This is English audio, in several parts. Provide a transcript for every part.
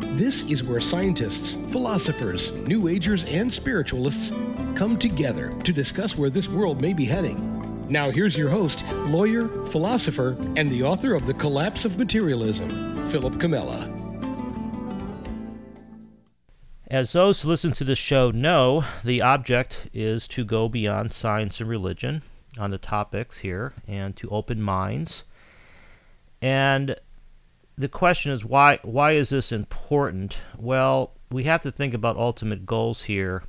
This is where scientists, philosophers, New Agers, and spiritualists come together to discuss where this world may be heading. Now, here's your host, lawyer, philosopher, and the author of The Collapse of Materialism, Philip Comella. As those who listen to this show know, the object is to go beyond science and religion on the topics here and to open minds. And the question is why why is this important? Well, we have to think about ultimate goals here.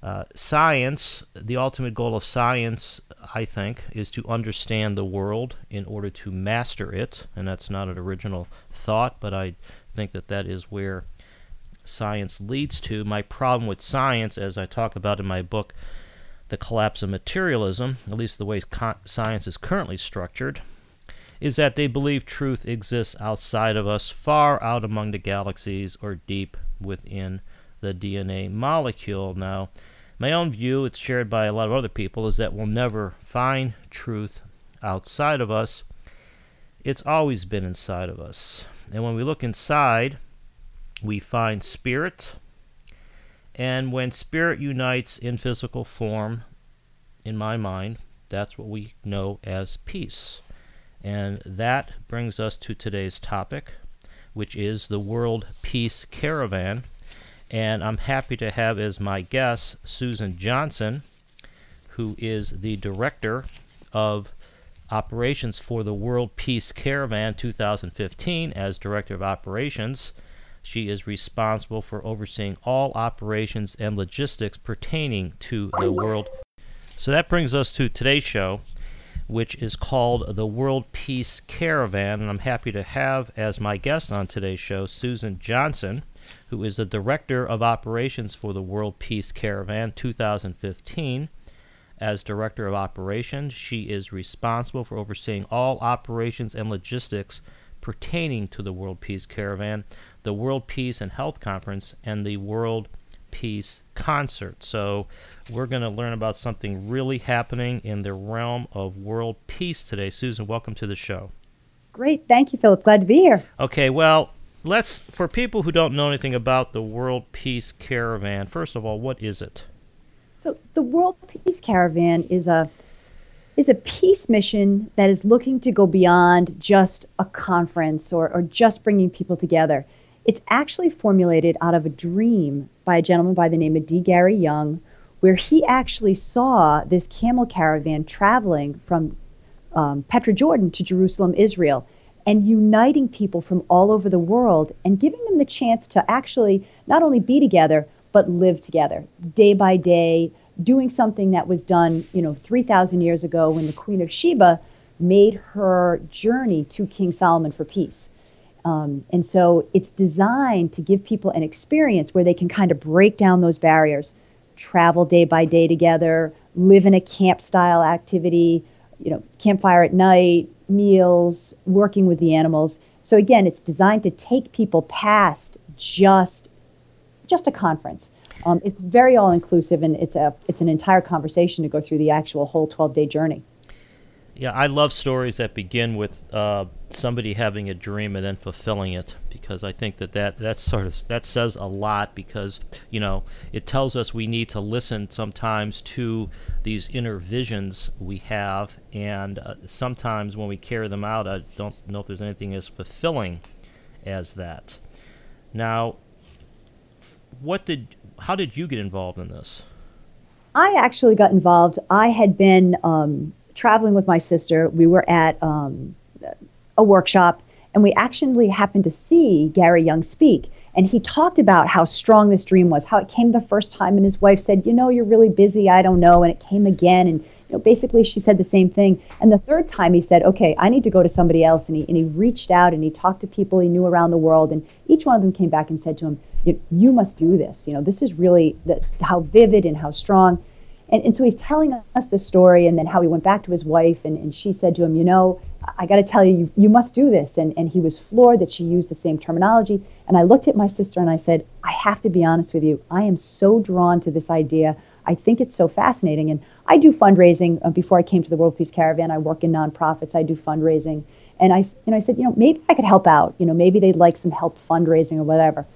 Uh, science, the ultimate goal of science, I think, is to understand the world in order to master it, and that's not an original thought, but I think that that is where science leads to. My problem with science, as I talk about in my book, The Collapse of Materialism, at least the way co- science is currently structured, is that they believe truth exists outside of us, far out among the galaxies, or deep within the DNA molecule. Now, my own view, it's shared by a lot of other people, is that we'll never find truth outside of us. It's always been inside of us. And when we look inside, we find spirit. And when spirit unites in physical form, in my mind, that's what we know as peace. And that brings us to today's topic, which is the World Peace Caravan. And I'm happy to have as my guest Susan Johnson, who is the director of operations for the World Peace Caravan 2015 as director of operations. She is responsible for overseeing all operations and logistics pertaining to the world. So that brings us to today's show which is called the World Peace Caravan. And I'm happy to have as my guest on today's show Susan Johnson, who is the Director of Operations for the World Peace Caravan 2015. As Director of Operations, she is responsible for overseeing all operations and logistics pertaining to the World Peace Caravan, the World Peace and Health Conference, and the World Peace Concert. So, we're going to learn about something really happening in the realm of world peace today. Susan, welcome to the show. Great. Thank you, Philip. Glad to be here. Okay, well, let's, for people who don't know anything about the World Peace Caravan, first of all, what is it? So, the World Peace Caravan is a is a peace mission that is looking to go beyond just a conference or, or just bringing people together. It's actually formulated out of a dream by a gentleman by the name of D. Gary Young, where he actually saw this camel caravan traveling from um, Petra, Jordan to Jerusalem, Israel, and uniting people from all over the world and giving them the chance to actually not only be together, but live together day by day, doing something that was done, you know, 3,000 years ago when the Queen of Sheba made her journey to King Solomon for peace. Um, and so it's designed to give people an experience where they can kind of break down those barriers travel day by day together, live in a camp style activity, you know, campfire at night, meals, working with the animals. So again, it's designed to take people past just just a conference. Um, it's very all inclusive, and it's a it's an entire conversation to go through the actual whole twelve day journey. Yeah, I love stories that begin with uh, somebody having a dream and then fulfilling it because I think that, that that sort of that says a lot because you know it tells us we need to listen sometimes to these inner visions we have and uh, sometimes when we carry them out I don't know if there's anything as fulfilling as that. Now, what did how did you get involved in this? I actually got involved. I had been um, traveling with my sister. We were at um, a workshop, and we actually happened to see Gary Young speak. And he talked about how strong this dream was, how it came the first time, and his wife said, You know, you're really busy. I don't know. And it came again. And you know, basically she said the same thing. And the third time he said, okay, I need to go to somebody else. And he, and he reached out and he talked to people he knew around the world. And each one of them came back and said to him, you, you must do this. You know, this is really the, how vivid and how strong. And, and so he's telling us this story and then how he went back to his wife and, and she said to him, you know, I got to tell you, you, you must do this. And, and he was floored that she used the same terminology. And I looked at my sister and I said, I have to be honest with you. I am so drawn to this idea. I think it's so fascinating. And I do fundraising. Uh, before I came to the World Peace Caravan, I work in nonprofits. I do fundraising. And I, you know, I said, you know, maybe I could help out. You know, maybe they'd like some help fundraising or whatever.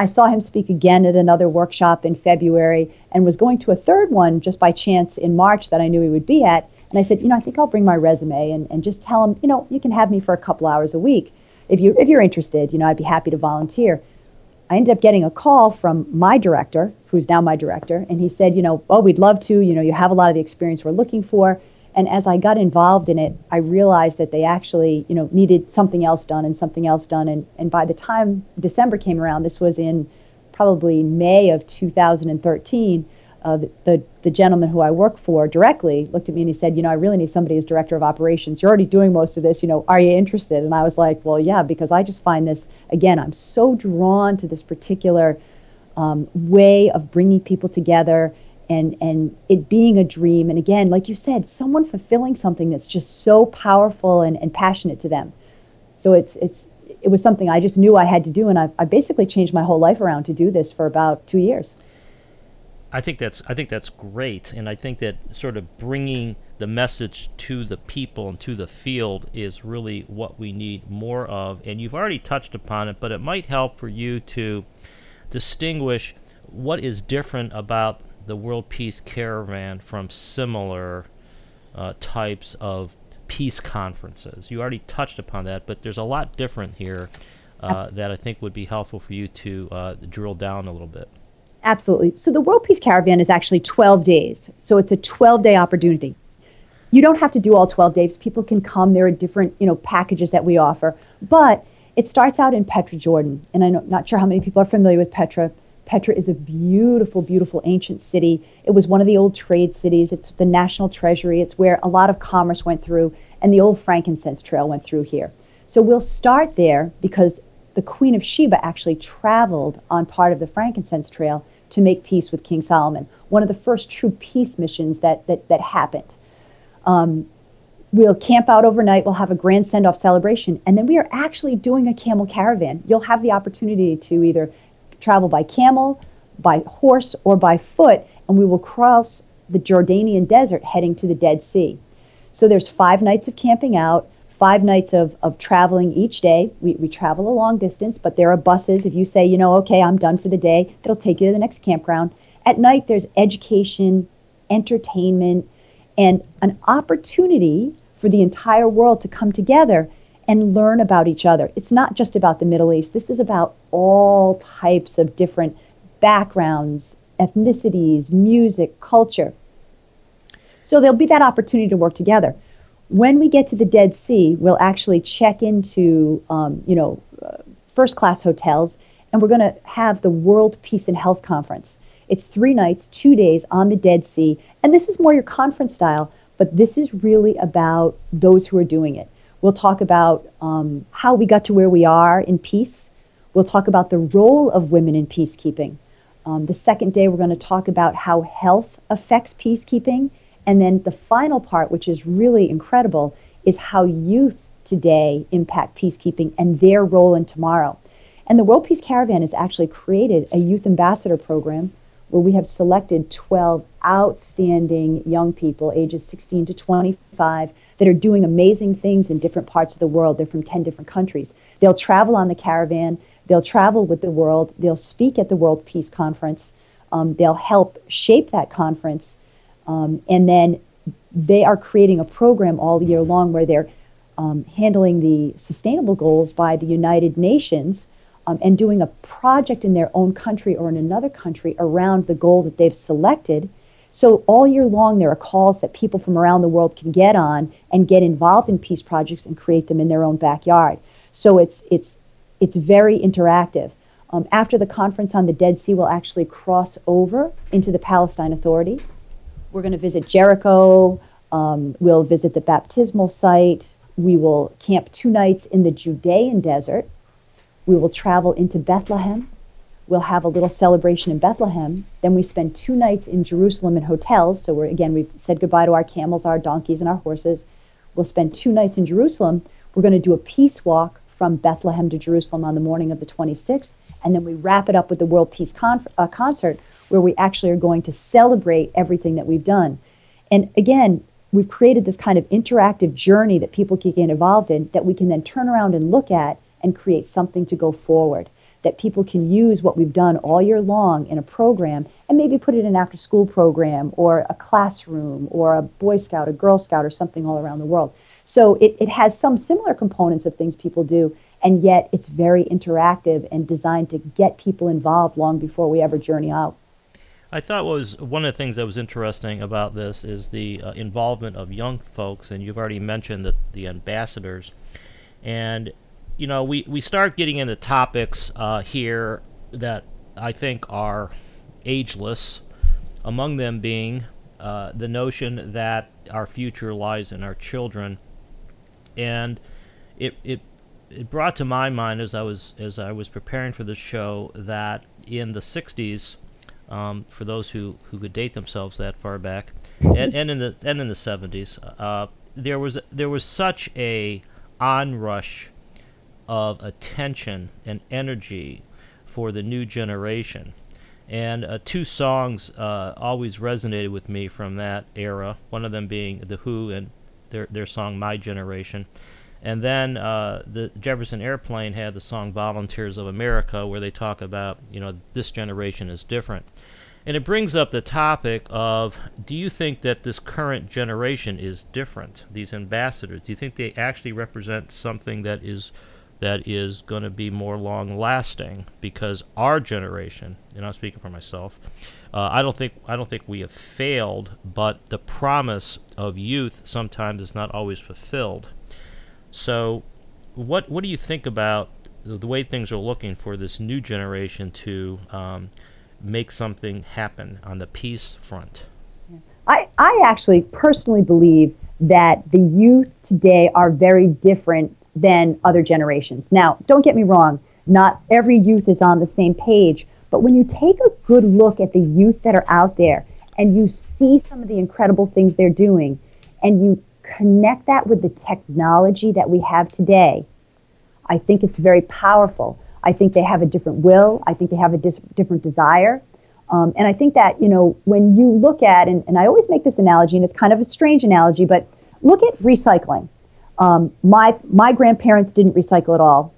I saw him speak again at another workshop in February and was going to a third one just by chance in March that I knew he would be at. And I said, you know, I think I'll bring my resume and, and just tell him, you know, you can have me for a couple hours a week. If, you, if you're interested, you know, I'd be happy to volunteer. I ended up getting a call from my director, who's now my director, and he said, you know, oh, we'd love to. You know, you have a lot of the experience we're looking for. And as I got involved in it, I realized that they actually, you know, needed something else done and something else done. And, and by the time December came around, this was in probably May of 2013, uh, the, the, the, gentleman who I work for directly looked at me and he said, You know, I really need somebody as director of operations. You're already doing most of this. You know, are you interested? And I was like, Well, yeah, because I just find this, again, I'm so drawn to this particular um, way of bringing people together and, and it being a dream. And again, like you said, someone fulfilling something that's just so powerful and, and passionate to them. So it's, it's, it was something I just knew I had to do. And I've, I basically changed my whole life around to do this for about two years. I think that's I think that's great, and I think that sort of bringing the message to the people and to the field is really what we need more of. And you've already touched upon it, but it might help for you to distinguish what is different about the World Peace Caravan from similar uh, types of peace conferences. You already touched upon that, but there's a lot different here uh, that I think would be helpful for you to uh, drill down a little bit. Absolutely. So the World Peace Caravan is actually 12 days. So it's a 12 day opportunity. You don't have to do all 12 days. People can come. There are different, you know, packages that we offer. But it starts out in Petra, Jordan. And I'm not sure how many people are familiar with Petra. Petra is a beautiful, beautiful ancient city. It was one of the old trade cities. It's the national treasury. It's where a lot of commerce went through, and the old frankincense trail went through here. So we'll start there because the Queen of Sheba actually traveled on part of the frankincense trail to make peace with King Solomon, one of the first true peace missions that, that, that happened. Um, we'll camp out overnight, we'll have a grand send off celebration, and then we are actually doing a camel caravan. You'll have the opportunity to either travel by camel, by horse, or by foot, and we will cross the Jordanian desert heading to the Dead Sea. So there's five nights of camping out five nights of, of traveling each day. We, we travel a long distance, but there are buses. If you say, you know, okay, I'm done for the day, that'll take you to the next campground. At night, there's education, entertainment, and an opportunity for the entire world to come together and learn about each other. It's not just about the Middle East, this is about all types of different backgrounds, ethnicities, music, culture. So there'll be that opportunity to work together when we get to the Dead Sea, we'll actually check into, um, you know, uh, first class hotels, and we're going to have the World Peace and Health Conference. It's three nights, two days on the Dead Sea, and this is more your conference style, but this is really about those who are doing it. We'll talk about um, how we got to where we are in peace. We'll talk about the role of women in peacekeeping. Um, the second day, we're going to talk about how health affects peacekeeping and then the final part, which is really incredible, is how youth today impact peacekeeping and their role in tomorrow. And the World Peace Caravan has actually created a youth ambassador program where we have selected 12 outstanding young people, ages 16 to 25, that are doing amazing things in different parts of the world. They're from 10 different countries. They'll travel on the caravan, they'll travel with the world, they'll speak at the World Peace Conference, um, they'll help shape that conference, um, and then they are creating a program all year long where they're um, handling the sustainable goals by the United Nations um, and doing a project in their own country or in another country around the goal that they've selected. So all year long, there are calls that people from around the world can get on and get involved in peace projects and create them in their own backyard. So it's it's it's very interactive. Um, after the conference on the Dead Sea, we'll actually cross over into the Palestine Authority we're going to visit Jericho, Um, we'll visit the baptismal site. We will camp two nights in the Judean desert. We will travel into Bethlehem. We'll have a little celebration in Bethlehem. Then we spend two nights in Jerusalem in hotels. So we're again we've said goodbye to our camels, our donkeys, and our horses. We'll spend two nights in Jerusalem. We're going to do a peace walk from Bethlehem to Jerusalem on the morning of the 26th, and then we wrap it up with the World Peace Con- uh, Concert, where we actually are going to celebrate everything that we've done. And again, we've created this kind of interactive journey that people can get involved in that we can then turn around and look at and create something to go forward. That people can use what we've done all year long in a program and maybe put it in an after school program or a classroom or a Boy Scout, a Girl Scout, or something all around the world. So it, it has some similar components of things people do, and yet it's very interactive and designed to get people involved long before we ever journey out. I thought was one of the things that was interesting about this is the uh, involvement of young folks, and you've already mentioned the, the ambassadors. And, you know, we, we start getting into topics uh, here that I think are ageless, among them being uh, the notion that our future lies in our children. And it, it, it brought to my mind as I was as I was preparing for this show that in the 60s, um, for those who, who could date themselves that far back, and, and in the and in the 70s, uh, there was there was such a onrush of attention and energy for the new generation. And uh, two songs uh, always resonated with me from that era. One of them being The Who and their their song "My Generation," and then uh, the Jefferson Airplane had the song "Volunteers of America," where they talk about you know this generation is different. And it brings up the topic of do you think that this current generation is different? These ambassadors, do you think they actually represent something that is that is going to be more long lasting? Because our generation, and I'm speaking for myself, uh, I don't think I don't think we have failed, but the promise of youth sometimes is not always fulfilled. So, what what do you think about the, way things are looking for this new generation to um, make something happen on the peace front? I, I actually personally believe that the youth today are very different than other generations. Now, don't get me wrong, not every youth is on the same page, but when you take a good look at the youth that are out there and you see some of the incredible things they're doing and you connect that with the technology that we have today, I think it's very powerful. I think they have a different will. I think they have a dis- different desire. Um, and I think that, you know, when you look at, and, and I always make this analogy, and it's kind of a strange analogy, but look at recycling. Um, my, my grandparents didn't recycle at all.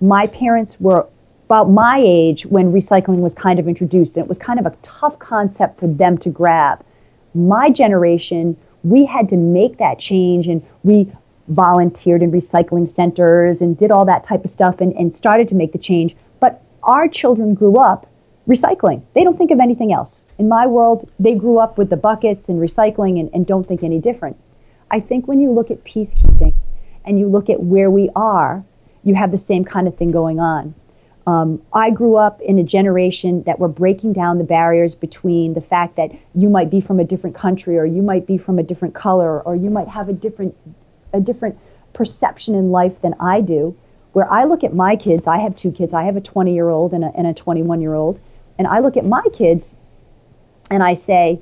My parents were about my age when recycling was kind of introduced, and it was kind of a tough concept for them to grab. My generation, we had to make that change, and we volunteered in recycling centers and did all that type of stuff and, and started to make the change. But our children grew up recycling. They don't think of anything else. In my world, they grew up with the buckets and recycling and, and don't think any different. I think when you look at peacekeeping and you look at where we are, you have the same kind of thing going on. Um, I grew up in a generation that were breaking down the barriers between the fact that you might be from a different country or you might be from a different color or you might have a different a different perception in life than I do. Where I look at my kids, I have two kids. I have a 20 year old and a, and a 21 year old. And I look at my kids and I say,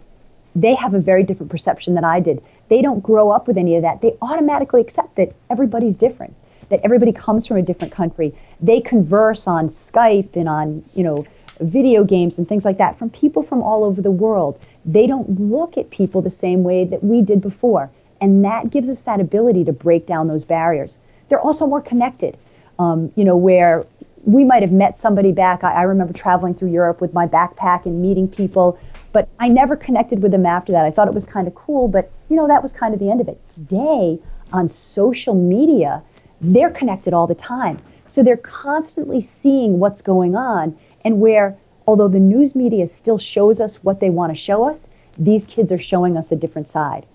they have a very different perception than I did. They don't grow up with any of that. They automatically accept that everybody's different, that everybody comes from a different country. They converse on Skype and on, you know, video games and things like that from people from all over the world. They don't look at people the same way that we did before. And that gives us that ability to break down those barriers. They're also more connected, um, you know, where we might have met somebody back. I, I, remember traveling through Europe with my backpack and meeting people, but I never connected with them after that. I thought it was kind of cool, but, you know, that was kind of the end of it. Today, on social media, they're connected all the time. So they're constantly seeing what's going on, and where, although the news media still shows us what they want to show us, these kids are showing us a different side.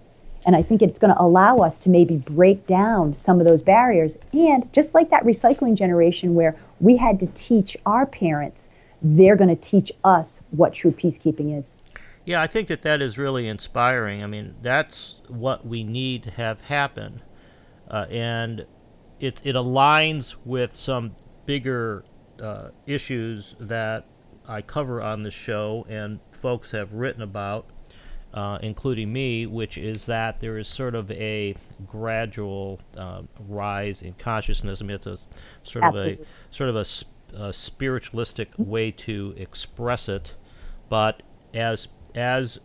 And I think it's going to allow us to maybe break down some of those barriers. And just like that recycling generation where we had to teach our parents, they're going to teach us what true peacekeeping is. Yeah, I think that that is really inspiring. I mean, that's what we need to have happen, uh, and it it aligns with some bigger uh, issues that I cover on the show and folks have written about, uh, including me, which is that there is sort of a gradual uh, rise in consciousness. I mean, it's a sort Absolutely. of a sort of a, sp- a spiritualistic way to express it, but as as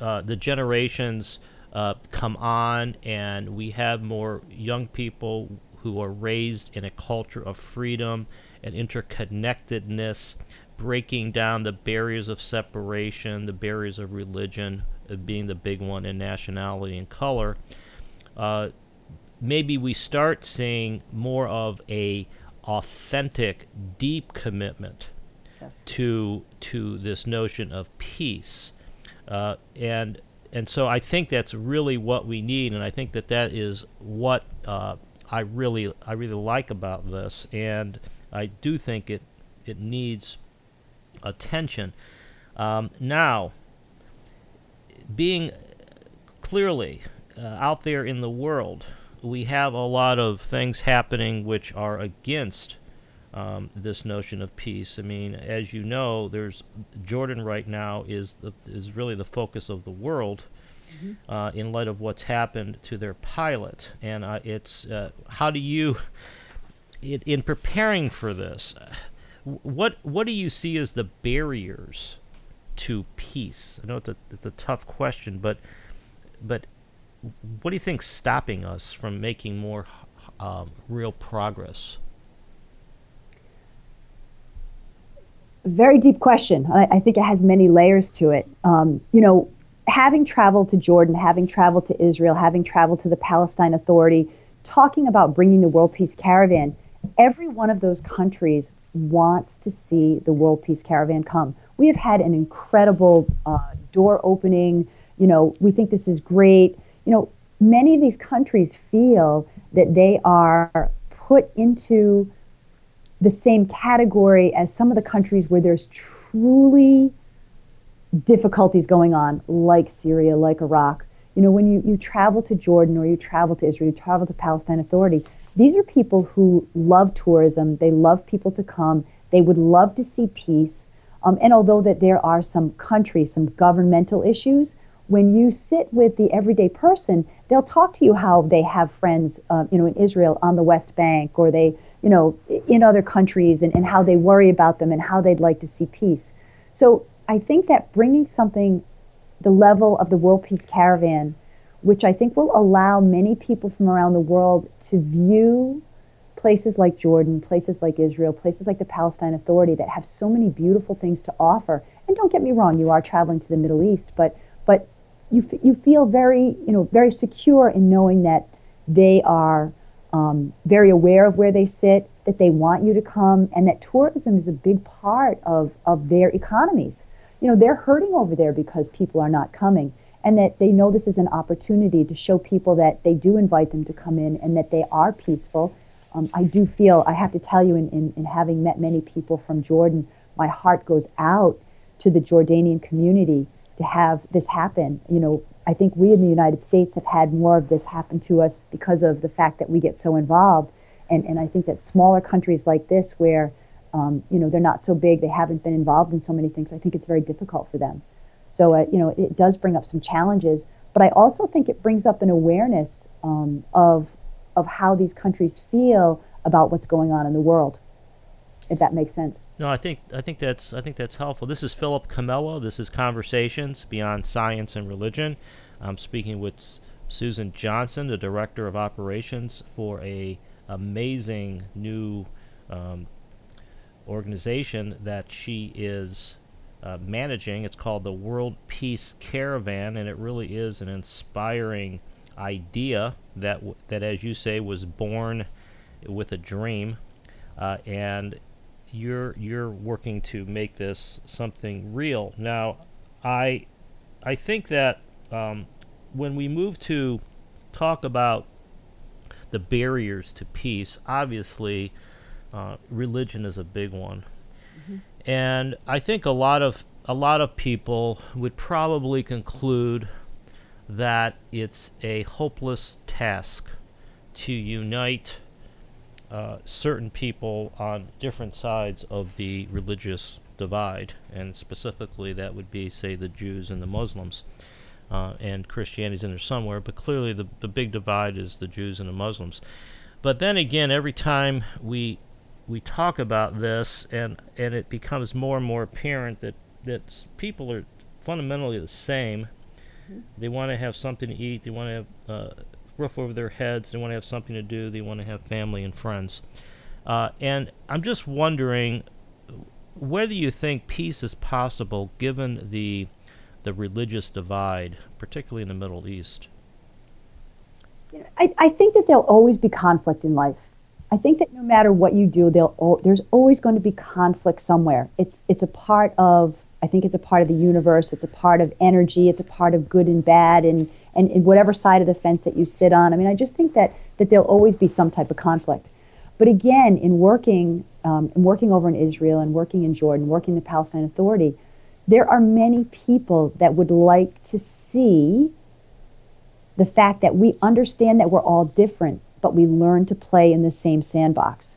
uh, the generations uh, come on and we have more young people who are raised in a culture of freedom and interconnectedness, breaking down the barriers of separation, the barriers of religion being the big one, and nationality and color. Uh, maybe we start seeing more of a authentic, deep commitment Yes. to to this notion of peace, uh, and and so I think that's really what we need, and I think that that is what uh, I really I really like about this, and I do think it it needs attention. Um, now, being clearly uh, out there in the world, we have a lot of things happening which are against um, this notion of peace. I mean, as you know, there's Jordan right now is the is really the focus of the world. Uh, in light of what's happened to their pilot, and uh, it's uh, how do you, in, in preparing for this, what what do you see as the barriers to peace? I know it's a it's a tough question, but but what do you think's stopping us from making more um, real progress? very deep question. I, I think it has many layers to it. Um, you know, having traveled to Jordan, having traveled to Israel, having traveled to the Palestine Authority, talking about bringing the World Peace Caravan, every one of those countries wants to see the World Peace Caravan come. We have had an incredible uh, door opening. You know, we think this is great. You know, many of these countries feel that they are put into the same category as some of the countries where there's truly difficulties going on, like Syria, like Iraq. You know, when you, you travel to Jordan or you travel to Israel, you travel to Palestine Authority, these are people who love tourism. They love people to come. They would love to see peace. Um, and although that there are some country, some governmental issues, when you sit with the everyday person, they'll talk to you how they have friends, uh, you know, in Israel on the West Bank, or they, you know, in other countries, and, and how they worry about them and how they'd like to see peace. So I think that bringing something the level of the World Peace Caravan, which I think will allow many people from around the world to view places like Jordan, places like Israel, places like the Palestine Authority that have so many beautiful things to offer. And don't get me wrong, you are traveling to the Middle East, but but you f- you feel very you know very secure in knowing that they are um, very aware of where they sit, that they want you to come, and that tourism is a big part of of their economies. You know they're hurting over there because people are not coming and that they know this is an opportunity to show people that they do invite them to come in and that they are peaceful. Um, I do feel, I have to tell you, in, in, in having met many people from Jordan, my heart goes out to the Jordanian community to have this happen. You know, I think we in the United States have had more of this happen to us because of the fact that we get so involved. And, and I think that smaller countries like this, where um, you know they're not so big, they haven't been involved in so many things. I think it's very difficult for them. So, uh, you know, it does bring up some challenges, but I also think it brings up an awareness um, of, of how these countries feel about what's going on in the world, if that makes sense. No, I think I think that's I think that's helpful. This is Philip Comella. This is Conversations Beyond Science and Religion. I'm speaking with Susan Johnson, the Director of Operations for a amazing new um, organization that she is uh, managing. It's called the World Peace Caravan, and it really is an inspiring idea that, w- that as you say, was born with a dream, uh, and you're you're working to make this something real. Now, I I think that um, when we move to talk about the barriers to peace, obviously, uh, religion is a big one. And I think a lot of a lot of people would probably conclude that it's a hopeless task to unite uh, certain people on different sides of the religious divide, and specifically that would be, say, the Jews and the Muslims. Uh, and Christianity's in there somewhere, but clearly the, the big divide is the Jews and the Muslims. But then again, every time we we talk about this, and and it becomes more and more apparent that that people are fundamentally the same. Mm-hmm. They want to have something to eat. They want to have uh, roof over their heads. They want to have something to do. They want to have family and friends. Uh, and I'm just wondering whether you think peace is possible given the the religious divide, particularly in the Middle East. I, I think that there'll always be conflict in life. I think that no matter what you do, there's always going to be conflict somewhere. It's it's a part of I think it's a part of the universe. It's a part of energy. It's a part of good and bad, and, and, and whatever side of the fence that you sit on. I mean, I just think that that there'll always be some type of conflict. But again, in working um, in working over in Israel and working in Jordan, working the Palestine Authority, there are many people that would like to see the fact that we understand that we're all different, but we learn to play in the same sandbox.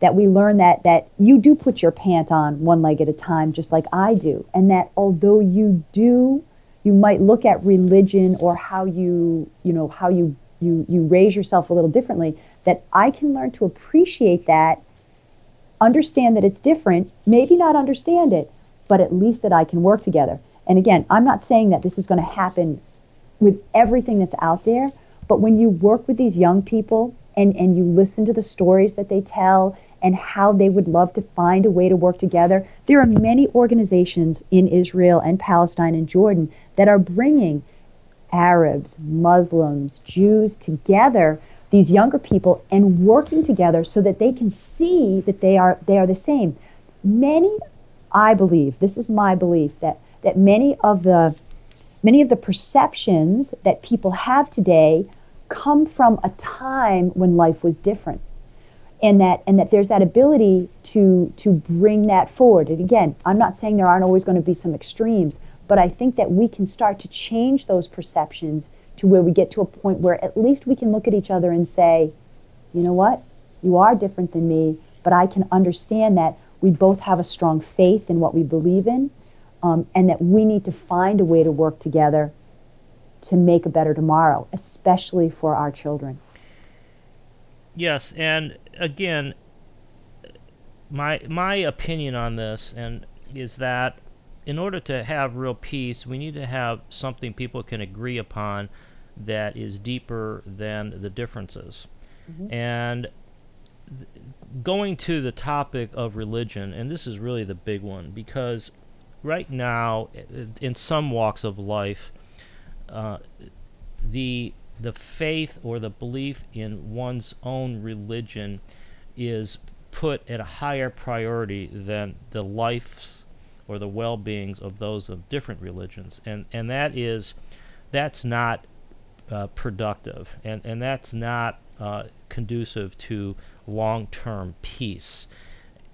That we learn that that you do put your pant on one leg at a time just like I do. And that although you do you might look at religion or how you you know how you you you raise yourself a little differently that I can learn to appreciate that understand that it's different maybe not understand it but at least that I can work together. And again I'm not saying that this is going to happen with everything that's out there but when you work with these young people and, and you listen to the stories that they tell and how they would love to find a way to work together. There are many organizations in Israel and Palestine and Jordan that are bringing Arabs, Muslims, Jews together, these younger people, and working together so that they can see that they are they are the same. Many, I believe, this is my belief that that many of the many of the perceptions that people have today come from a time when life was different. And that and that there's that ability to to bring that forward. And again i'm not saying there aren't always going to be some extremes but i think that we can start to change those perceptions to where we get to a point where at least we can look at each other and say you know what? You are different than me but i can understand that we both have a strong faith in what we believe in um, and that we need to find a way to work together to make a better tomorrow especially for our children yes and again, my my opinion on this and is that in order to have real peace, we need to have something people can agree upon that is deeper than the differences. Mm-hmm. And th- going to the topic of religion, and this is really the big one because right now, in some walks of life, uh, the the faith or the belief in one's own religion is put at a higher priority than the lives or the well-beings of those of different religions. And and that is that's not uh, productive. And and that's not uh, conducive to long-term peace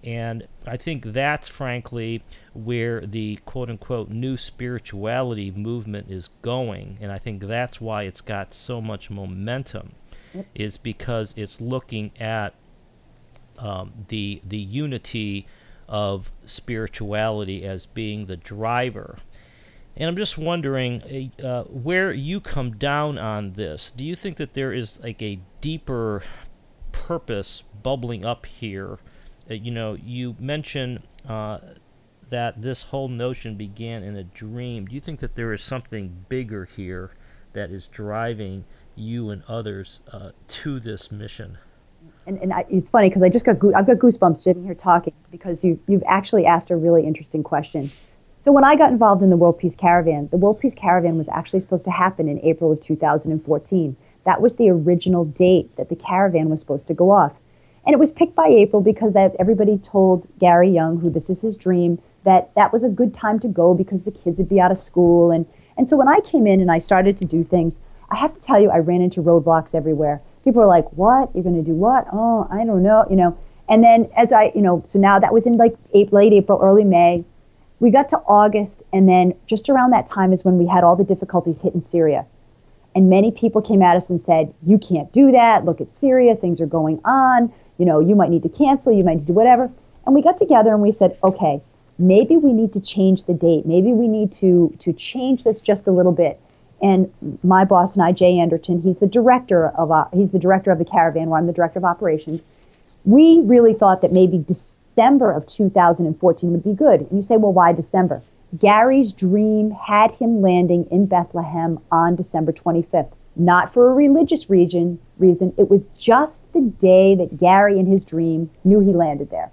and I think that's frankly where the quote unquote new spirituality movement is going. And I think that's why it's got so much momentum, is because it's looking at um, the, the unity of spirituality as being the driver. And I'm just wondering uh, where you come down on this. Do you think that there is like a deeper purpose bubbling up here? Uh, you know, you mentioned uh, that this whole notion began in a dream. Do you think that there is something bigger here that is driving you and others uh, to this mission? And, and I, it's funny because I just got I've got goosebumps sitting here talking because you you've actually asked a really interesting question. So when I got involved in the World Peace Caravan, the World Peace Caravan was actually supposed to happen in April of 2014. That was the original date that the caravan was supposed to go off. And it was picked by April because that everybody told Gary Young, who this is his dream, that that was a good time to go because the kids would be out of school. And, and so when I came in and I started to do things, I have to tell you, I ran into roadblocks everywhere. People were like, what? You're going to do what? Oh, I don't know, you know. And then as I, you know, so now that was in like late April, early May. We got to August, and then just around that time is when we had all the difficulties hit in Syria. And many people came at us and said, You can't do that. Look at Syria. Things are going on. You know, you might need to cancel. You might need to do whatever. And we got together and we said, Okay, maybe we need to change the date. Maybe we need to, to change this just a little bit. And my boss and I, Jay Anderton, he's the director of uh, he's the director of the caravan, where I'm the director of operations. We really thought that maybe December of 2014 would be good. And you say, well, why December? Gary's dream had him landing in Bethlehem on December 25th. Not for a religious reason, reason. It was just the day that Gary in his dream knew he landed there.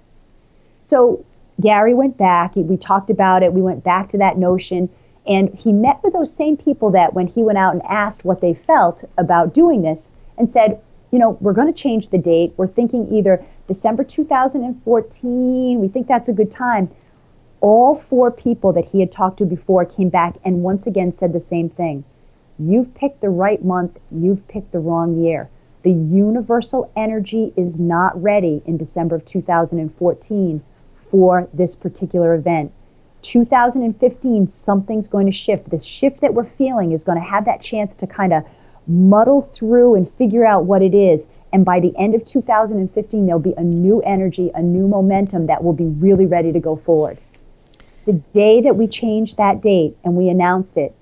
So Gary went back. We talked about it. We went back to that notion. And he met with those same people that when he went out and asked what they felt about doing this and said, you know, we're going to change the date. We're thinking either December 2014. We think that's a good time all four people that he had talked to before came back and once again said the same thing. You've picked the right month, you've picked the wrong year. The universal energy is not ready in December of 2014 for this particular event. 2015, something's going to shift. This shift that we're feeling is going to have that chance to kind of muddle through and figure out what it is. And by the end of 2015, there'll be a new energy, a new momentum that will be really ready to go forward. The day that we changed that date and we announced it,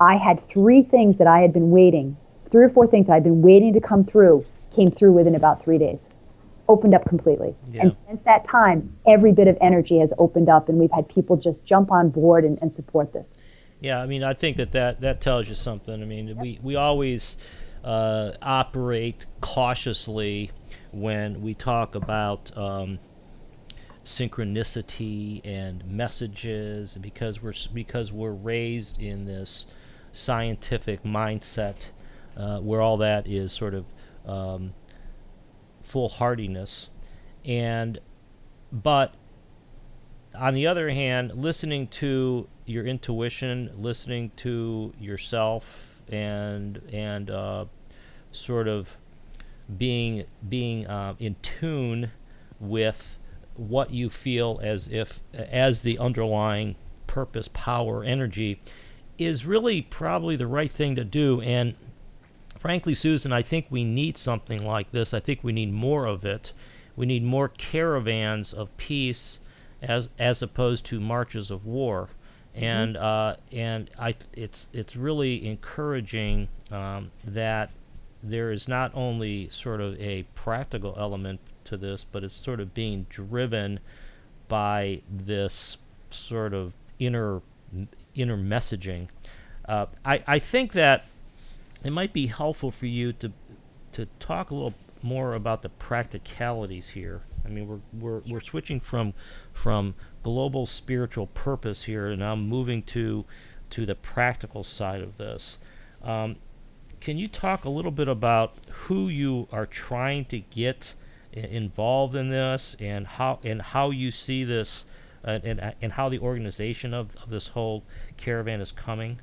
I had three things that I had been waiting, three or four things that I'd been waiting to come through, came through within about three days. Opened up completely. Yeah. And since that time, every bit of energy has opened up, and we've had people just jump on board and, and support this. Yeah, I mean, I think that that, that tells you something. I mean, yep. we, we always uh, operate cautiously when we talk about um, synchronicity and messages because we're because we're raised in this scientific mindset uh, where all that is sort of um, foolhardiness and but on the other hand listening to your intuition listening to yourself and and uh, sort of being being uh, in tune with what you feel as if as the underlying purpose, power, energy is really probably the right thing to do. And frankly, Susan, I think we need something like this. I think we need more of it. We need more caravans of peace as as opposed to marches of war. Mm-hmm. And uh, and I it's it's really encouraging um, that there is not only sort of a practical element to this, but it's sort of being driven by this sort of inner inner messaging. Uh, I I think that it might be helpful for you to to talk a little more about the practicalities here. I mean, we're we're we're switching from from global spiritual purpose here, and I'm moving to to the practical side of this. Um, can you talk a little bit about who you are trying to get involved in this and how and how you see this uh, and, and how the organization of, of this whole caravan is coming?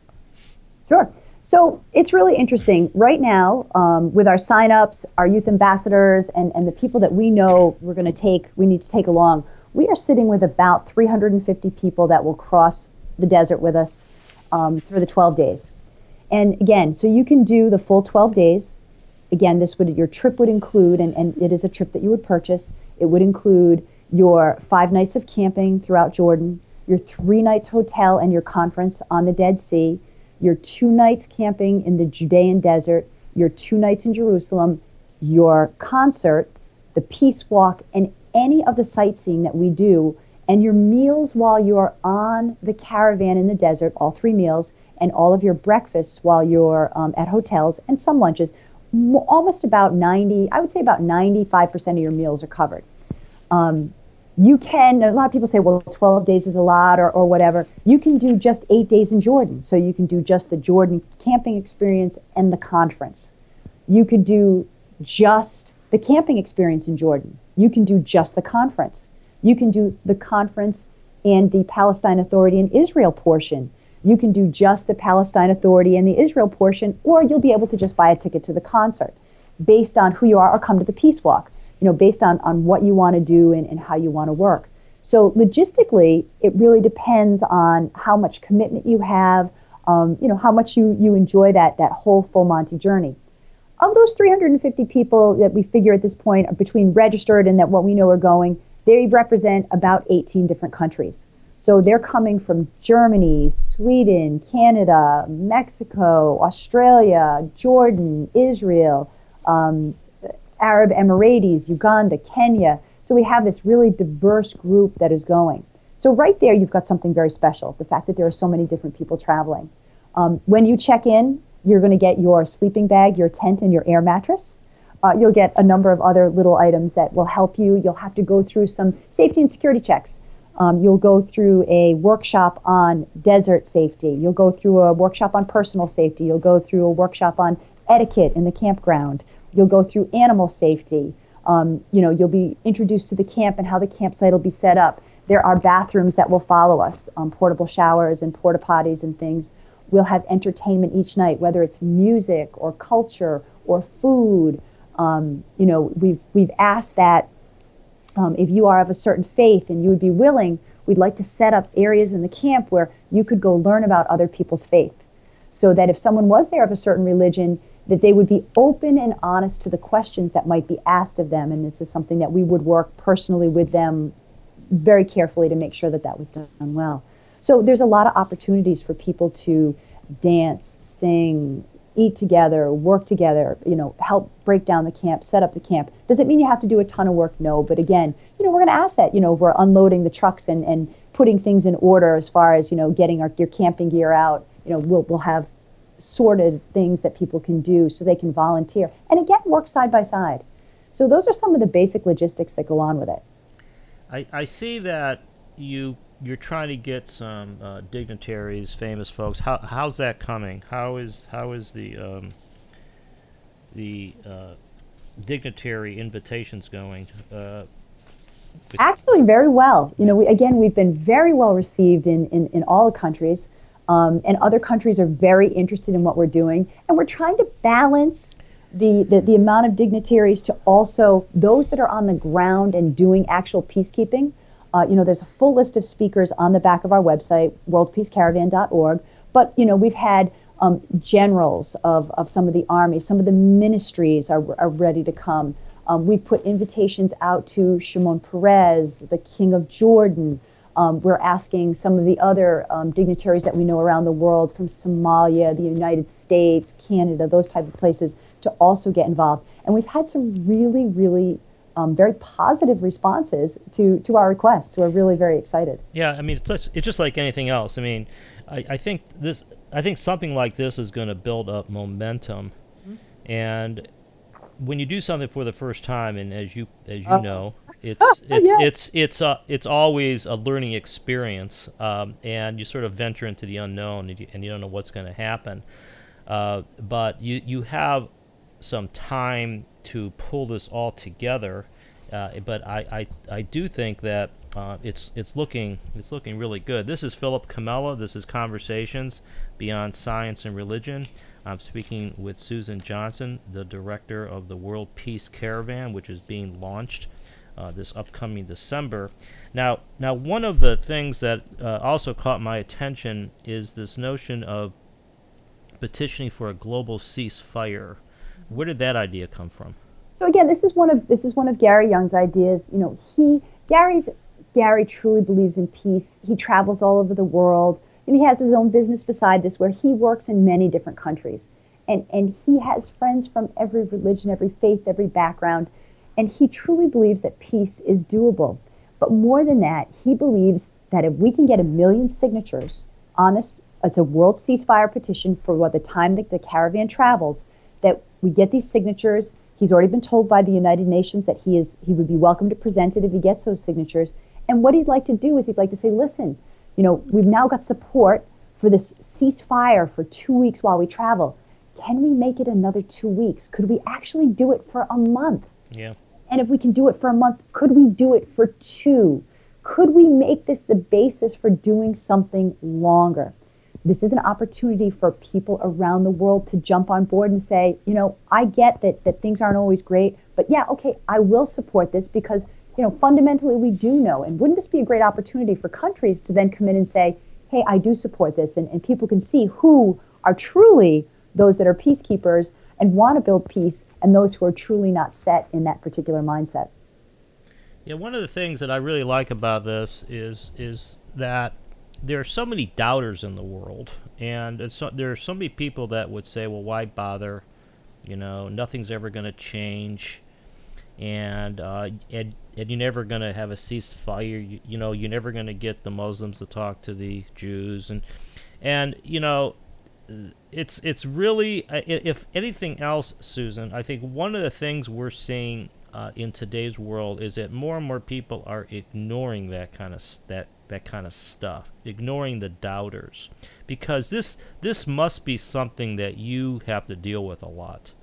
Sure. So it's really interesting. Right now, um, with our signups, our youth ambassadors, and, and the people that we know we're going to take, we need to take along, we are sitting with about 350 people that will cross the desert with us um, through the 12 days. And again, so you can do the full 12 days again, this would your trip would include, and, and it is a trip that you would purchase. It would include your five nights of camping throughout Jordan, your three nights hotel and your conference on the Dead Sea, your two nights camping in the Judean desert, your two nights in Jerusalem, your concert, the peace walk, and any of the sightseeing that we do, and your meals while you're on the caravan in the desert, all three meals, and all of your breakfasts while you're um, at hotels, and some lunches almost about 90, I would say about 95% of your meals are covered. Um, you can, a lot of people say, well, 12 days is a lot or, or whatever. You can do just eight days in Jordan. So you can do just the Jordan camping experience and the conference. You could do just the camping experience in Jordan. You can do just the conference. You can do the conference and the Palestine Authority and Israel portion you can do just the Palestine Authority and the Israel portion, or you'll be able to just buy a ticket to the concert based on who you are or come to the peace walk, you know, based on, on what you want to do and, and how you want to work. So logistically, it really depends on how much commitment you have, um, you know, how much you, you enjoy that, that whole full Monty journey. Of those 350 people that we figure at this point are between registered and that what we know are going, they represent about 18 different countries. So they're coming from Germany, Sweden, Canada, Mexico, Australia, Jordan, Israel, um, Arab Emirates, Uganda, Kenya. So we have this really diverse group that is going. So right there, you've got something very special. The fact that there are so many different people traveling. Um, when you check in, you're going to get your sleeping bag, your tent, and your air mattress. Uh, you'll get a number of other little items that will help you. You'll have to go through some safety and security checks. Um, you'll go through a workshop on desert safety. You'll go through a workshop on personal safety. You'll go through a workshop on etiquette in the campground. You'll go through animal safety. Um, you know, you'll be introduced to the camp and how the campsite will be set up. There are bathrooms that will follow us, um, portable showers and porta potties and things. We'll have entertainment each night, whether it's music or culture or food. Um, you know, we've we've asked that um, if you are of a certain faith and you would be willing, we'd like to set up areas in the camp where you could go learn about other people's faith, so that if someone was there of a certain religion, that they would be open and honest to the questions that might be asked of them. And this is something that we would work personally with them very carefully to make sure that that was done well. So there's a lot of opportunities for people to dance, sing, eat together, work together, you know, help break down the camp, set up the camp. Does it mean you have to do a ton of work? No. But again, you know, we're going to ask that, you know, we're unloading the trucks and, and putting things in order as far as, you know, getting our, your camping gear out. You know, we'll, we'll have sorted things that people can do so they can volunteer. And again, work side by side. So those are some of the basic logistics that go on with it. I, I see that you you're trying to get some uh, dignitaries, famous folks. How how's that coming? How is how is the um, the uh, dignitary invitations going? Uh, Actually, very well. You know, we, again, we've been very well received in in, in all the countries, um, and other countries are very interested in what we're doing, and we're trying to balance. The, the, the amount of dignitaries to also those that are on the ground and doing actual peacekeeping uh, you know, there's a full list of speakers on the back of our website, worldpeacecaravan.org. But, you know, we've had um, generals of, of some of the armies, some of the ministries are, are ready to come. Um, we've put invitations out to Shimon Peres, the King of Jordan. Um, we're asking some of the other um, dignitaries that we know around the world from Somalia, the United States, Canada, those type of places to also get involved. And we've had some really, really um, very positive responses to, to our requests. We're really very excited. Yeah, I mean, it's just, it's just like anything else. I mean, I, I think this, I think something like this is going to build up momentum, mm-hmm. and when you do something for the first time, and as you as you uh, know, it's it's yeah. it's it's uh, it's always a learning experience, um, and you sort of venture into the unknown, and you, and you don't know what's going to happen. Uh, but you you have some time to pull this all together. Uh, but I, I, I do think that uh, it's it's looking it's looking really good. This is Philip Comella. This is Conversations Beyond Science and Religion. I'm speaking with Susan Johnson, the director of the World Peace Caravan, which is being launched uh, this upcoming December. Now, now one of the things that uh, also caught my attention is this notion of petitioning for a global ceasefire. Where did that idea come from? So again, this is one of this is one of Gary Young's ideas. You know, he Gary's Gary truly believes in peace. He travels all over the world, and he has his own business beside this, where he works in many different countries, and and he has friends from every religion, every faith, every background, and he truly believes that peace is doable. But more than that, he believes that if we can get a million signatures on this as a world ceasefire petition for what the time that the caravan travels, that we get these signatures. He's already been told by the United Nations that he is he would be welcome to present it if he gets those signatures. And what he'd like to do is he'd like to say, listen, you know, we've now got support for this ceasefire for two weeks while we travel. Can we make it another two weeks? Could we actually do it for a month? Yeah. And if we can do it for a month, could we do it for two? Could we make this the basis for doing something longer? this is an opportunity for people around the world to jump on board and say, you know, I get that, that things aren't always great, but yeah, okay, I will support this because you know, fundamentally we do know. And wouldn't this be a great opportunity for countries to then come in and say, hey, I do support this, and, and people can see who are truly those that are peacekeepers and want to build peace, and those who are truly not set in that particular mindset. Yeah, one of the things that I really like about this is is that there are so many doubters in the world, and so, there are so many people that would say, "Well, why bother? You know, nothing's ever going to change, and uh, and and you're never going to have a ceasefire. You, you know, you're never going to get the Muslims to talk to the Jews, and and you know, it's it's really uh, if anything else, Susan, I think one of the things we're seeing uh, in today's world is that more and more people are ignoring that kind of that that kind of stuff, ignoring the doubters, because this this must be something that you have to deal with a lot.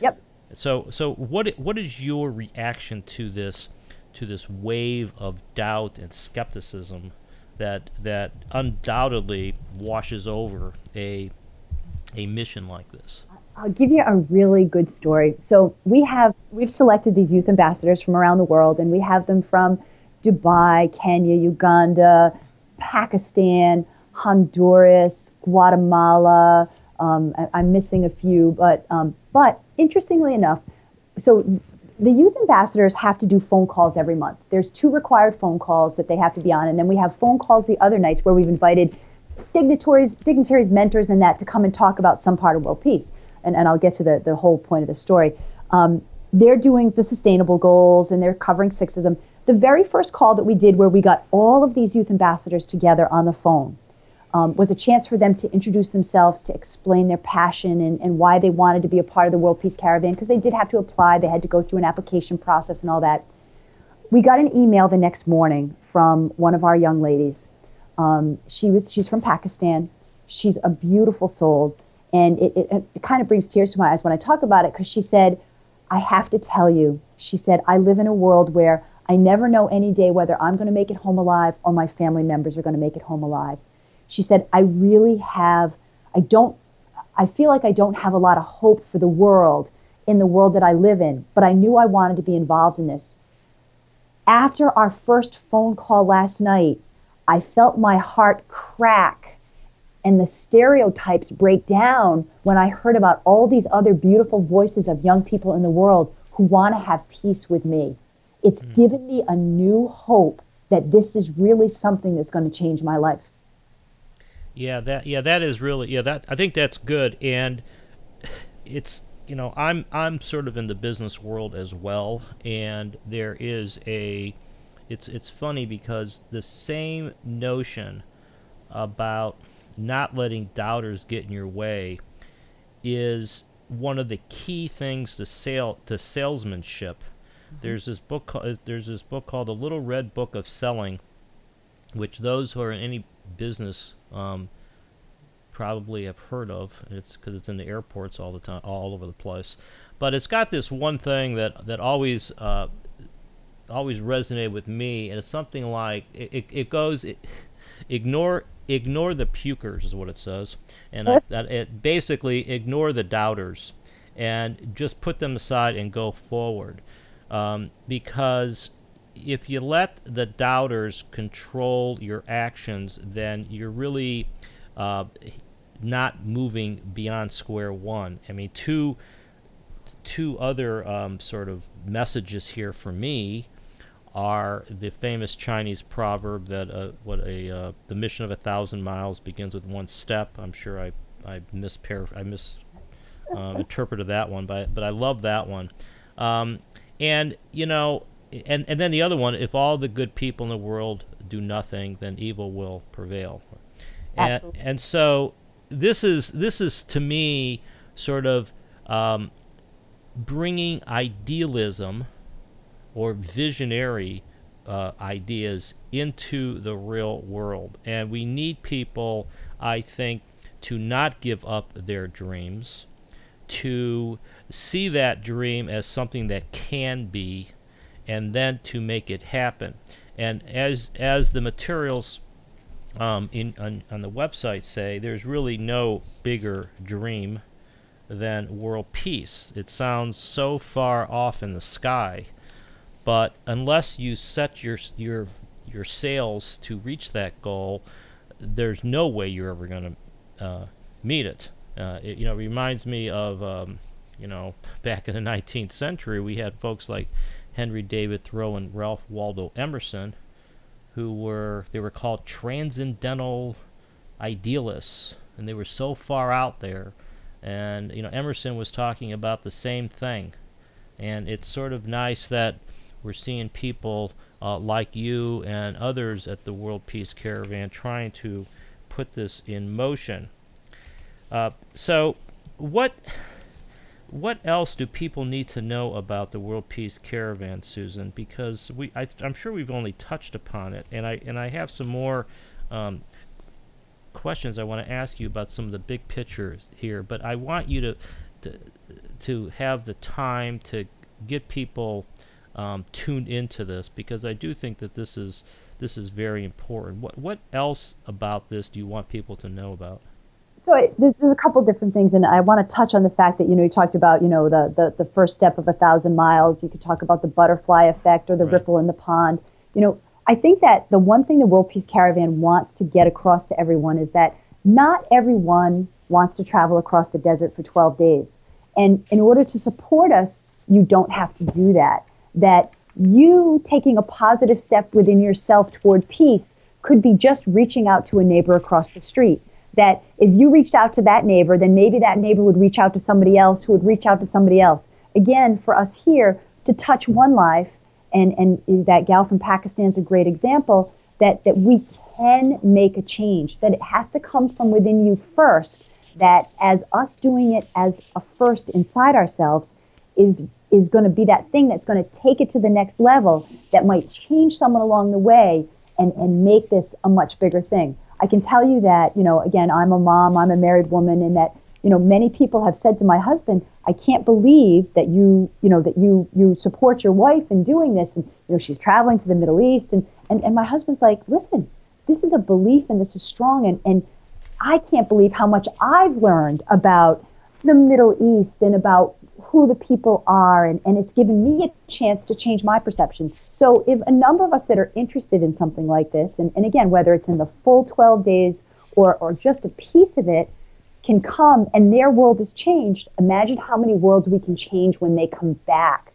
Yep. So so what what is your reaction to this to this wave of doubt and skepticism that that undoubtedly washes over a a mission like this? I'll give you a really good story. So we have we've selected these youth ambassadors from around the world, and we have them from Dubai, Kenya, Uganda, Pakistan, Honduras, Guatemala. Um, I, am missing a few, but um, but interestingly enough, so the youth ambassadors have to do phone calls every month. There's two required phone calls that they have to be on, and then we have phone calls the other nights where we've invited dignitaries, dignitaries, mentors, and that to come and talk about some part of world peace. And, and I'll get to the, the whole point of the story. Um, they're doing the sustainable goals and they're covering six of them. The very first call that we did, where we got all of these youth ambassadors together on the phone, um, was a chance for them to introduce themselves, to explain their passion and, and why they wanted to be a part of the World Peace Caravan, because they did have to apply, they had to go through an application process and all that. We got an email the next morning from one of our young ladies um, she was she's from Pakistan. She's a beautiful soul, and it, it, it kind of brings tears to my eyes when I talk about it because she said, "I have to tell you," she said, "I live in a world where I never know any day whether I'm going to make it home alive or my family members are going to make it home alive." She said, "I really have. I don't. I feel like I don't have a lot of hope for the world." in the world that I live in, but I knew I wanted to be involved in this. After our first phone call last night, I felt my heart crack and the stereotypes break down when I heard about all these other beautiful voices of young people in the world who want to have peace with me. It's mm. given me a new hope that this is really something that's going to change my life. Yeah, that yeah, that is really yeah, that I think that's good and it's you know, I'm I'm sort of in the business world as well and there is a it's it's funny because the same notion about not letting doubters get in your way is one of the key things to sale to salesmanship. Mm-hmm. There's this book called, there's this book called The Little Red Book of Selling, which those who are in any business um, probably have heard of. It's because it's in the airports all the time, all over the place. But it's got this one thing that that always uh, always resonated with me, and it's something like it, it, it goes it, ignore ignore the pukers is what it says, and I, that it basically ignore the doubters, and just put them aside and go forward, um, because if you let the doubters control your actions, then you're really uh, not moving beyond square one. I mean, two two other um, sort of messages here for me are the famous Chinese proverb that uh, what a uh, the mission of a thousand miles begins with one step. I'm sure I I misparaphr- I mis um, interpreted that one, but but I love that one. Um, and you know, and and then the other one: if all the good people in the world do nothing, then evil will prevail. And, and so this is this is to me sort of um, bringing idealism or visionary uh, ideas into the real world. And we need people, I think, to not give up their dreams, to see that dream as something that can be, and then to make it happen. And as as the materials um, in on, on the website say, there's really no bigger dream than world peace. It sounds so far off in the sky But unless you set your your your sails to reach that goal, there's no way you're ever going to uh, meet it. Uh, it. You know, reminds me of um, you know back in the 19th century we had folks like Henry David Thoreau and Ralph Waldo Emerson, who were they were called transcendental idealists, and they were so far out there. And you know, Emerson was talking about the same thing, and it's sort of nice that we're seeing people uh, like you and others at the World Peace Caravan trying to put this in motion. Uh, so, what what else do people need to know about the World Peace Caravan, Susan? Because we, I, am sure we've only touched upon it, and I and I have some more um, questions I want to ask you about some of the big pictures here. But I want you to to, to have the time to get people um, tuned into this because I do think that this is this is very important. What what else about this do you want people to know about? So there's, there's, a couple different things, and I want to touch on the fact that you know you talked about you know the the, the first step of a thousand miles. You could talk about the butterfly effect or the right. ripple in the pond. You know, I think that the one thing the World Peace Caravan wants to get across to everyone is that not everyone wants to travel across the desert for 12 days, and in order to support us, you don't have to do that that you taking a positive step within yourself toward peace could be just reaching out to a neighbor across the street. That if you reached out to that neighbor, then maybe that neighbor would reach out to somebody else who would reach out to somebody else. Again, for us here to touch one life, and, and that gal from Pakistan is a great example, that, that we can make a change, that it has to come from within you first, that as us doing it as a first inside ourselves is is going to be that thing that's going to take it to the next level that might change someone along the way and, and make this a much bigger thing. I can tell you that, you know, again, I'm a mom, I'm a married woman, and that, you know, many people have said to my husband, I can't believe that you, you know, that you you support your wife in doing this. And, you know, she's traveling to the Middle East. And, and, and my husband's like, listen, this is a belief and this is strong. And, and I can't believe how much I've learned about the Middle East and about who the people are, and, and it's given me a chance to change my perceptions. So, if a number of us that are interested in something like this, and, and again, whether it's in the full 12 days or, or just a piece of it, can come and their world is changed, imagine how many worlds we can change when they come back.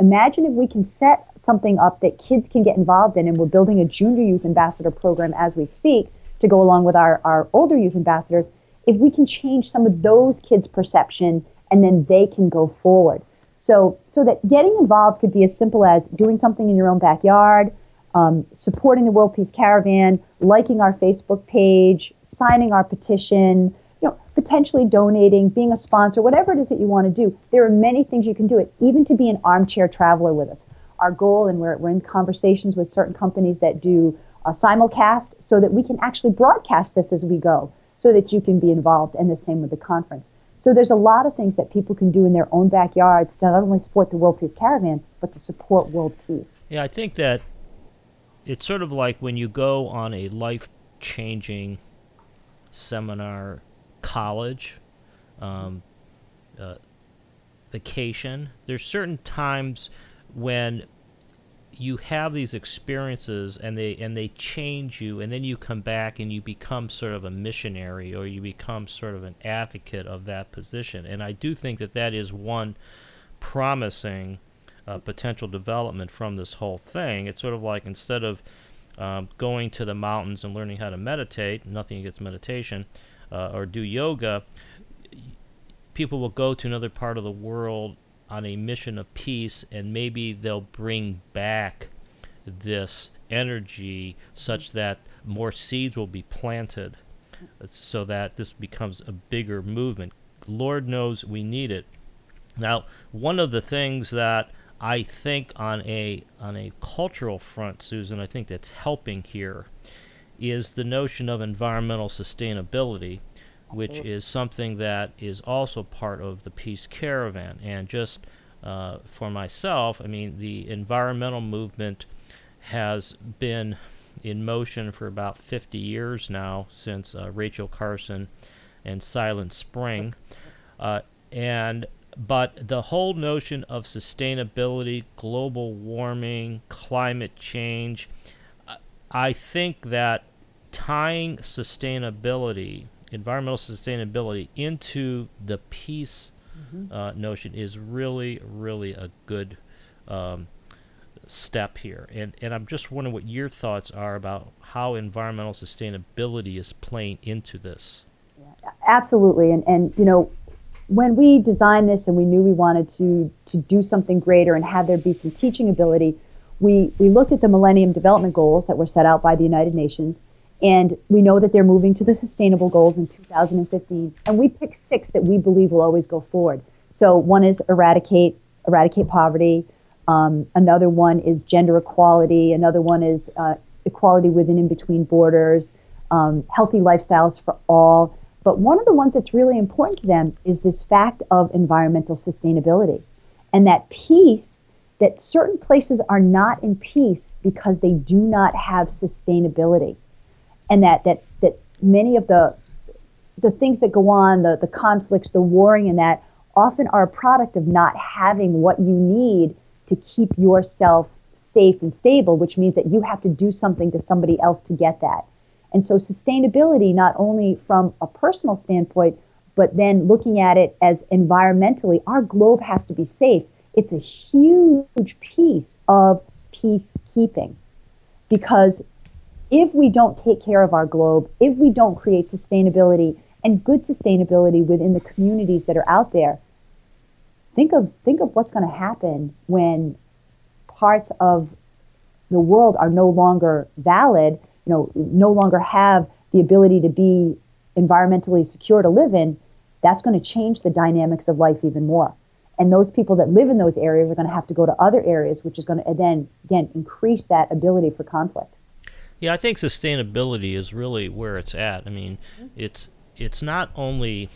Imagine if we can set something up that kids can get involved in, and we're building a junior youth ambassador program as we speak to go along with our, our older youth ambassadors. If we can change some of those kids' perception and then they can go forward. So, so that getting involved could be as simple as doing something in your own backyard, um, supporting the World Peace Caravan, liking our Facebook page, signing our petition, you know, potentially donating, being a sponsor, whatever it is that you want to do. There are many things you can do it, even to be an armchair traveler with us. Our goal, and we're, we're in conversations with certain companies that do a simulcast so that we can actually broadcast this as we go so that you can be involved, and the same with the conference. So there's a lot of things that people can do in their own backyards to not only support the World Peace Caravan, but to support world peace. Yeah, I think that it's sort of like when you go on a life changing seminar, college, um, uh, vacation. There's certain times when you have these experiences and they and they change you and then you come back and you become sort of a missionary or you become sort of an advocate of that position. And I do think that that is one promising uh, potential development from this whole thing. It's sort of like instead of um, going to the mountains and learning how to meditate nothing against meditation uh, or do yoga people will go to another part of the world on a mission of peace, and maybe they'll bring back this energy such that more seeds will be planted so that this becomes a bigger movement. Lord knows we need it. Now, one of the things that I think on a on a cultural front, Susan, I think that's helping here is the notion of environmental sustainability which is something that is also part of the peace caravan. And just uh, for myself, I mean, the environmental movement has been in motion for about 50 years now since uh, Rachel Carson and Silent Spring. Uh, and but the whole notion of sustainability, global warming, climate change, I think that tying sustainability, environmental sustainability, into the peace mm-hmm. uh, notion is really, really a good um, step here. And, and I'm just wondering what your thoughts are about how environmental sustainability is playing into this. Yeah, absolutely. And, and, you know, when we designed this and we knew we wanted to, to do something greater and have there be some teaching ability, we, we looked at the Millennium Development Goals that were set out by the United Nations. And we know that they're moving to the sustainable goals in 2015. And we pick six that we believe will always go forward. So one is eradicate eradicate poverty. Um, another one is gender equality. Another one is uh, equality within and between borders. Um, healthy lifestyles for all. But one of the ones that's really important to them is this fact of environmental sustainability, and that peace. That certain places are not in peace because they do not have sustainability, and that that that many of the the things that go on, the the conflicts, the warring, and that often are a product of not having what you need to keep yourself safe and stable, which means that you have to do something to somebody else to get that. And so, sustainability, not only from a personal standpoint, but then looking at it as environmentally, our globe has to be safe. It's a huge piece of peacekeeping because if we don't take care of our globe, if we don't create sustainability and good sustainability within the communities that are out there. Think of think of what's going to happen when parts of the world are no longer valid, you know, no longer have the ability to be environmentally secure to live in, that's going to change the dynamics of life even more. And those people that live in those areas are going to have to go to other areas, which is going to then, again, increase that ability for conflict. Yeah, I think sustainability is really where it's at. I mean, mm-hmm. it's it's not only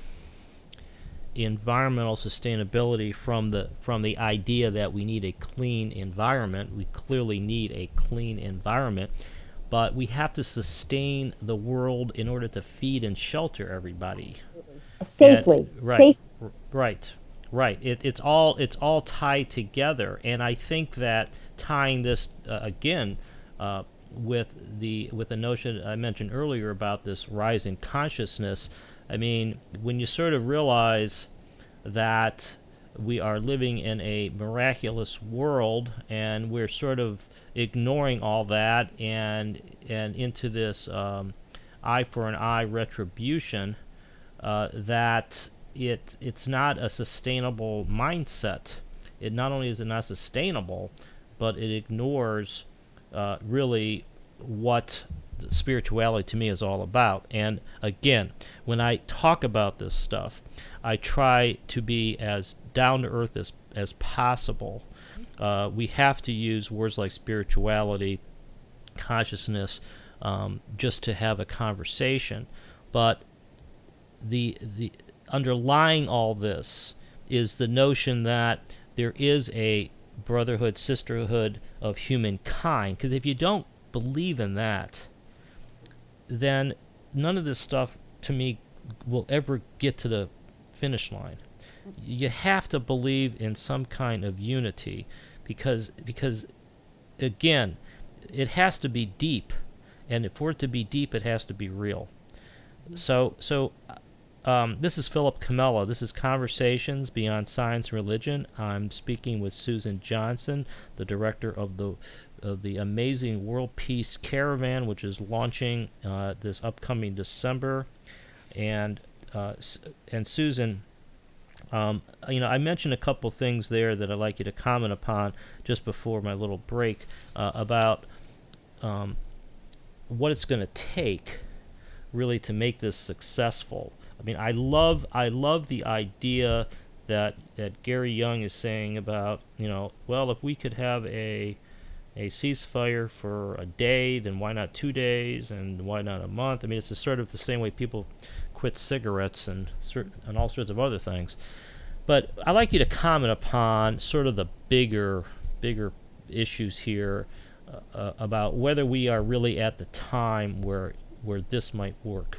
environmental sustainability from the from the idea that we need a clean environment. We clearly need a clean environment, but we have to sustain the world in order to feed and shelter everybody safely. And, right, Safe. right, right. It, it's all it's all tied together, and I think that tying this uh, again. Uh, with the with the notion I mentioned earlier about this rise in consciousness. I mean, when you sort of realize that we are living in a miraculous world and we're sort of ignoring all that and and into this um, eye for an eye retribution uh, that it it's not a sustainable mindset. It not only is it not sustainable, but it ignores uh, really what spirituality to me is all about. And again, when I talk about this stuff, I try to be as down to earth as, as possible. Uh, we have to use words like spirituality, consciousness, um, just to have a conversation. But the the underlying all this is the notion that there is a brotherhood, sisterhood of humankind. Because if you don't believe in that, then none of this stuff to me will ever get to the finish line. You have to believe in some kind of unity because because again, it has to be deep and for it to be deep it has to be real. So so um, this is Philip Comella. This is Conversations Beyond Science and Religion. I'm speaking with Susan Johnson, the director of the of the amazing World Peace Caravan, which is launching uh, this upcoming December. And uh, and Susan, um, you know, I mentioned a couple things there that I'd like you to comment upon just before my little break uh, about um, what it's going to take really to make this successful. I mean, I love I love the idea that that Gary Young is saying about you know, well, if we could have a a ceasefire for a day, then why not two days, and why not a month? I mean, it's sort of the same way people quit cigarettes and and all sorts of other things. But I'd like you to comment upon sort of the bigger bigger issues here uh, uh, about whether we are really at the time where where this might work.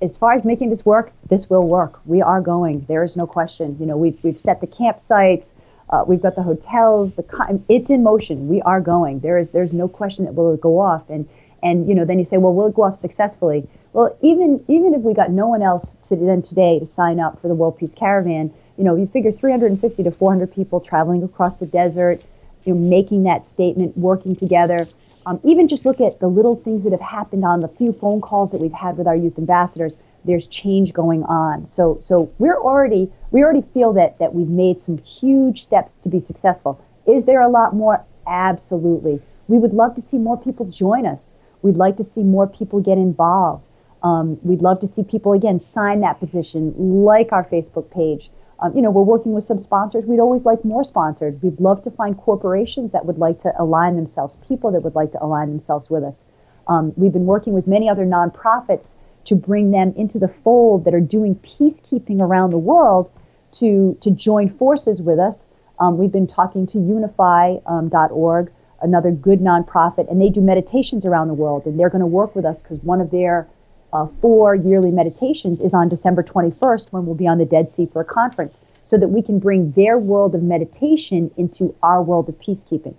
As far as making this work, this will work. We are going. There is no question. You know, we've we've set the campsites. Uh, we've got the hotels. The it's in motion. We are going. There is there's no question that will go off. And and you know then you say, well, will it go off successfully? Well, even even if we got no one else to then today to sign up for the World Peace Caravan, you know, you figure 350 to 400 people traveling across the desert, you know, making that statement, working together. Um, even just look at the little things that have happened on the few phone calls that we've had with our youth ambassadors. There's change going on. So, so we're already we already feel that that we've made some huge steps to be successful. Is there a lot more? Absolutely. We would love to see more people join us. We'd like to see more people get involved. Um, we'd love to see people again sign that petition, like our Facebook page. Um, you know, we're working with some sponsors. We'd always like more sponsors. We'd love to find corporations that would like to align themselves, people that would like to align themselves with us. Um, we've been working with many other nonprofits to bring them into the fold that are doing peacekeeping around the world to, to join forces with us. Um, we've been talking to unify.org, um, another good nonprofit, and they do meditations around the world. And they're going to work with us because one of their uh, four yearly meditations is on December 21st when we'll be on the Dead Sea for a conference so that we can bring their world of meditation into our world of peacekeeping.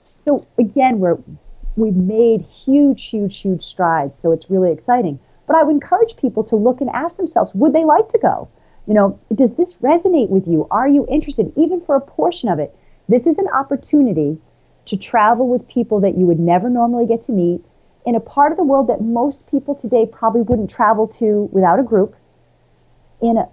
So again, we're, we've made huge, huge, huge strides. So it's really exciting. But I would encourage people to look and ask themselves, would they like to go? You know, does this resonate with you? Are you interested, even for a portion of it? This is an opportunity to travel with people that you would never normally get to meet in a part of the world that most people today probably wouldn't travel to without a group in a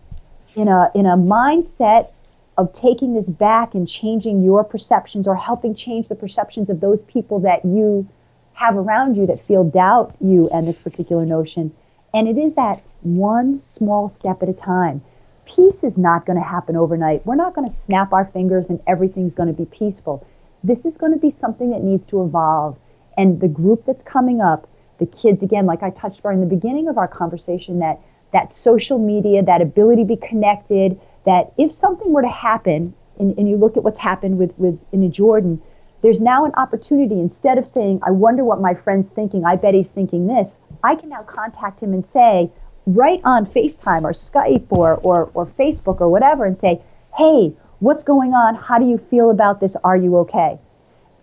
in a in a mindset of taking this back and changing your perceptions or helping change the perceptions of those people that you have around you that feel doubt you and this particular notion. And it is that one small step at a time. Peace is not going to happen overnight. We're not going to snap our fingers and everything's going to be peaceful. This is going to be something that needs to evolve and the group that's coming up, the kids, again, like I touched on in the beginning of our conversation, that that social media, that ability to be connected, that if something were to happen, and, and you look at what's happened with, with in Jordan, there's now an opportunity instead of saying, I wonder what my friend's thinking, I bet he's thinking this, I can now contact him and say, right on FaceTime or Skype or, or, or Facebook or whatever, and say, hey, what's going on? How do you feel about this? Are you okay?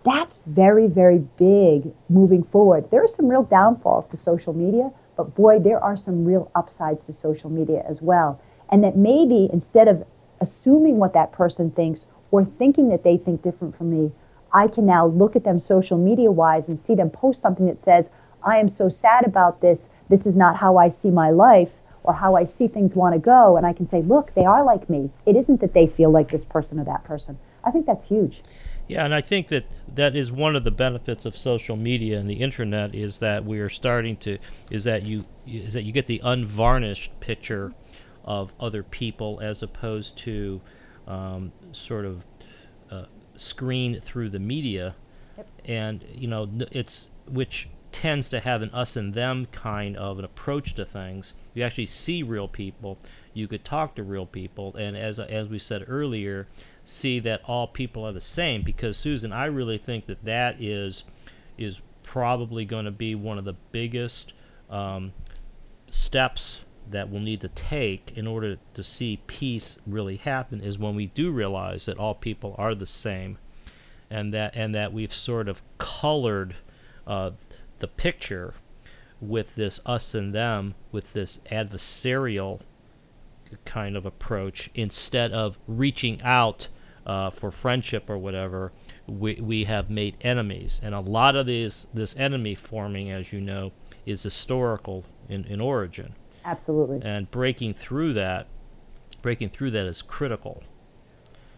That's very, very big moving forward. There are some real downfalls to social media, but boy, there are some real upsides to social media as well. And that maybe instead of assuming what that person thinks or thinking that they think different from me, I can now look at them social media wise and see them post something that says, I am so sad about this. This is not how I see my life or how I see things want to go. And I can say, look, they are like me. It isn't that they feel like this person or that person. I think that's huge. Yeah, and I think that that is one of the benefits of social media and the internet is that we are starting to is that you is that you get the unvarnished picture of other people as opposed to um, sort of uh, screen through the media, yep. and you know it's which tends to have an us and them kind of an approach to things. You actually see real people. You could talk to real people, and as as we said earlier, see that all people are the same because Susan, I really think that that is is probably going to be one of the biggest um, steps that we'll need to take in order to see peace really happen is when we do realize that all people are the same and that and that we've sort of colored uh, the picture with this us and them with this adversarial kind of approach instead of reaching out uh, for friendship or whatever, we, we have made enemies. And a lot of these, this enemy forming, as you know, is historical in, in origin. Absolutely. And breaking through that, breaking through that is critical.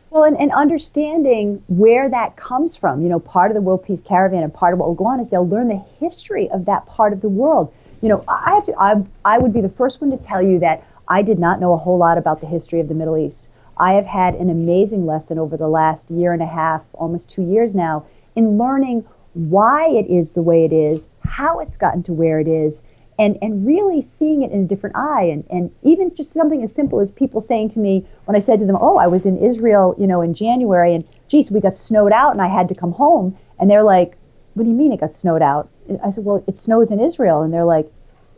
Well, and, and understanding where that comes from. You know, part of the World Peace Caravan and part of what will go on is they'll learn the history of that part of the world. You know, I have to, I, I would be the first one to tell you that I did not know a whole lot about the history of the Middle East. I have had an amazing lesson over the last year and a half, almost two years now, in learning why it is the way it is, how it's gotten to where it is, and, and really seeing it in a different eye. And, and even just something as simple as people saying to me when I said to them, Oh, I was in Israel, you know, in January, and geez, we got snowed out and I had to come home. And they're like, What do you mean it got snowed out? I said, Well, it snows in Israel. And they're like,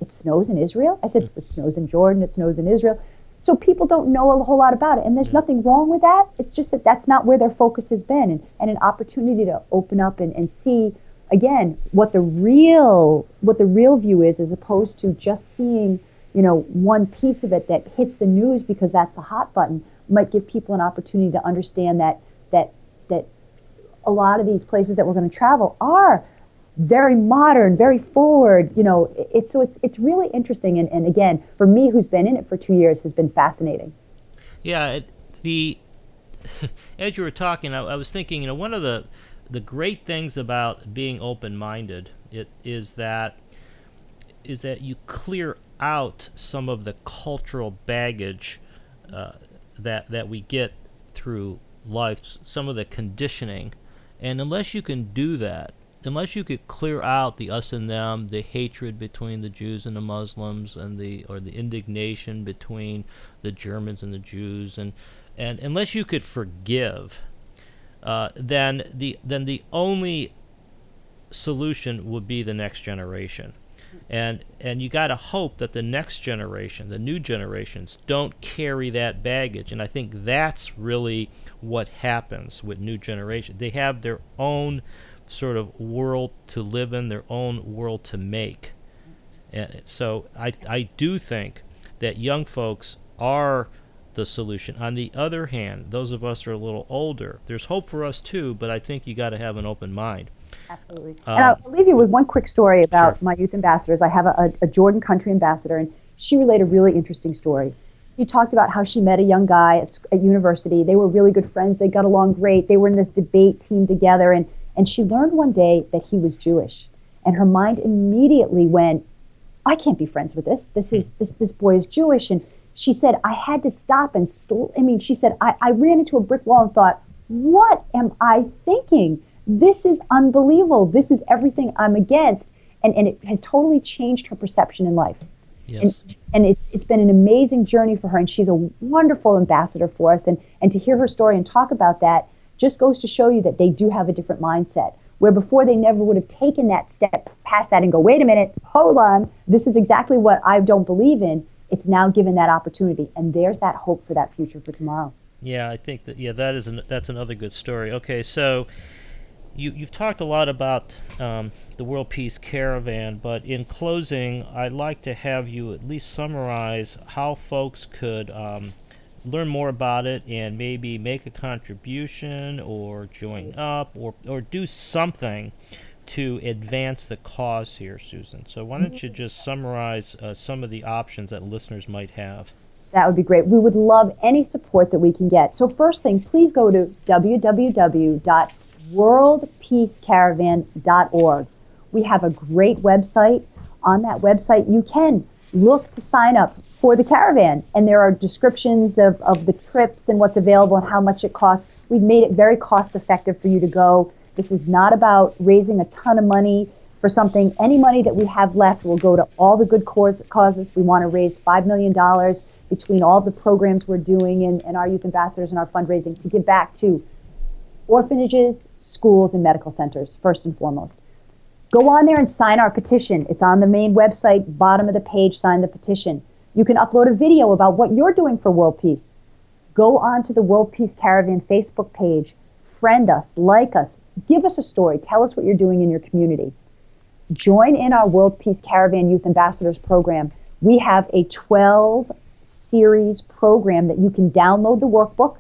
it snows in Israel? I said, it snows in Jordan, it snows in Israel. So people don't know a whole lot about it. And there's nothing wrong with that. It's just that that's not where their focus has been. And, and an opportunity to open up and, and see, again, what the real what the real view is as opposed to just seeing, you know, one piece of it that hits the news because that's the hot button might give people an opportunity to understand that that that a lot of these places that we're going to travel are very modern, very forward. You know, it's so it's it's really interesting. And, and again, for me, who's been in it for two years, has been fascinating. Yeah, it, the as you were talking, I, I, was thinking, you know, one of the the great things about being open-minded it is that is that you clear out some of the cultural baggage uh, that that we get through life, some of the conditioning, and unless you can do that, unless you could clear out the us and them, the hatred between the Jews and the Muslims, and the or the indignation between the Germans and the Jews, and and unless you could forgive, uh, then the then the only solution would be the next generation. And and you got to hope that the next generation, the new generations, don't carry that baggage. And I think that's really what happens with new generation. They have their own sort of world to live in, their own world to make. And so I, I do think that young folks are the solution. On the other hand, those of us who are a little older, there's hope for us too, but I think you got to have an open mind. Absolutely. Um, and I'll leave you with one quick story about sure. my youth ambassadors. I have a, a Jordan country ambassador, and she relayed a really interesting story. She talked about how she met a young guy at, at university. They were really good friends. They got along great. They were in this debate team together, and and she learned one day that he was Jewish. And her mind immediately went, I can't be friends with this. This is this this boy is Jewish. And she said, I had to stop and sl- I mean, she said, I, I ran into a brick wall and thought, what am I thinking? This is unbelievable. This is everything I'm against. And, and it has totally changed her perception in life. Yes. And, and it's, it's been an amazing journey for her. And she's a wonderful ambassador for us. And, and to hear her story and talk about that just goes to show you that they do have a different mindset. Where before they never would have taken that step past that and go, wait a minute, hold on, this is exactly what I don't believe in. It's now given that opportunity, and there's that hope for that future for tomorrow. Yeah, I think that yeah, that is an, that's another good story. Okay, so you you've talked a lot about um, the World Peace Caravan, but in closing, I'd like to have you at least summarize how folks could um, learn more about it and maybe make a contribution or join up or, or do something to advance the cause here, Susan. So, why don't you just summarize uh, some of the options that listeners might have? That would be great. We would love any support that we can get. So, first thing, please go to www.worldpeacecaravan.org. We have a great website. On that website, you can look to sign up for the caravan. And there are descriptions of, of the trips and what's available and how much it costs. We've made it very cost effective for you to go. This is not about raising a ton of money for something. Any money that we have left will go to all the good causes. We want to raise $5 million between all the programs we're doing and, and our youth ambassadors and our fundraising to give back to orphanages, schools, and medical centers, first and foremost. Go on there and sign our petition. It's on the main website, bottom of the page, sign the petition. You can upload a video about what you're doing for world peace. Go on to the World Peace Caravan Facebook page, friend us, like us, give us a story, tell us what you're doing in your community. Join in our World Peace Caravan Youth Ambassadors program. We have a 12 series program that you can download the workbook.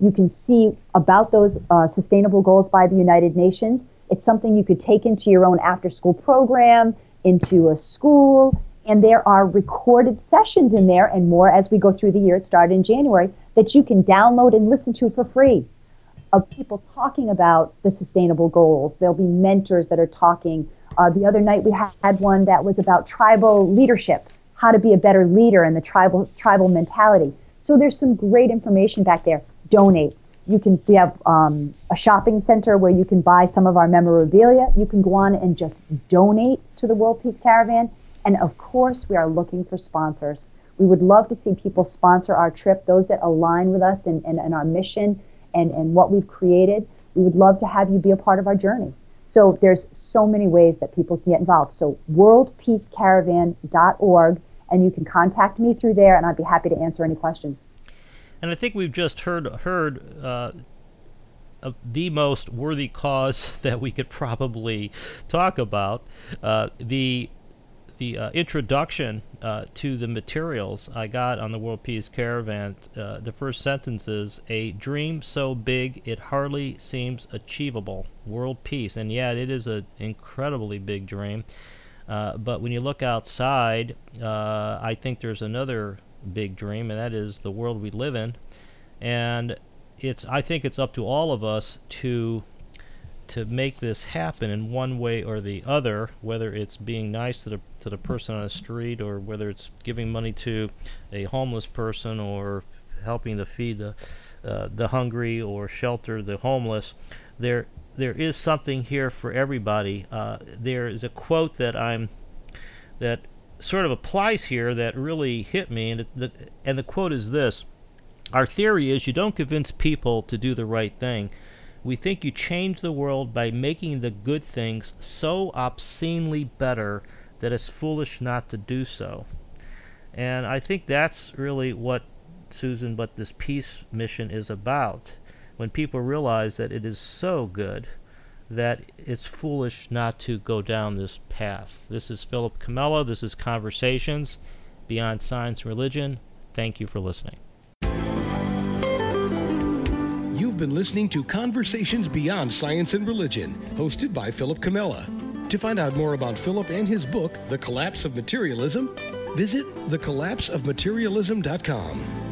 You can see about those uh, sustainable goals by the United Nations. It's something you could take into your own after school program, into a school, and there are recorded sessions in there and more as we go through the year. It started in January that you can download and listen to for free of people talking about the sustainable goals. There'll be mentors that are talking. Uh, the other night we had one that was about tribal leadership, how to be a better leader and the tribal tribal mentality. So there's some great information back there. Donate. You can. We have um, a shopping center where you can buy some of our memorabilia. You can go on and just donate to the World Peace Caravan and of course, we are looking for sponsors. We would love to see people sponsor our trip, those that align with us and, and, our mission and, and what we've created. We would love to have you be a part of our journey. So there's so many ways that people can get involved. So worldpeacecaravan.org, and you can contact me through there, and I'd be happy to answer any questions. And I think we've just heard heard uh, the most worthy cause that we could probably talk about. Uh, the the uh, introduction uh, to the materials I got on the World Peace Caravan, uh, the first sentence is A dream so big it hardly seems achievable. World peace. And yet it is an incredibly big dream. Uh, but when you look outside, uh, I think there's another big dream, and that is the world we live in. And it's I think it's up to all of us to to make this happen in one way or the other, whether it's being nice to the to the person on the street or whether it's giving money to a homeless person or helping to feed the uh, the hungry or shelter the homeless, there there is something here for everybody. Uh, there is a quote that I'm that sort of applies here that really hit me, and the, and the quote is this: Our theory is you don't convince people to do the right thing we think you change the world by making the good things so obscenely better that it's foolish not to do so. And I think that's really what, Susan, what this peace mission is about. When people realize that it is so good that it's foolish not to go down this path. This is Philip Comella. This is Conversations Beyond Science and Religion. Thank you for listening. You've been listening to Conversations Beyond Science and Religion, hosted by Philip Comella. To find out more about Philip and his book, The Collapse of Materialism, visit thecollapseofmaterialism.com.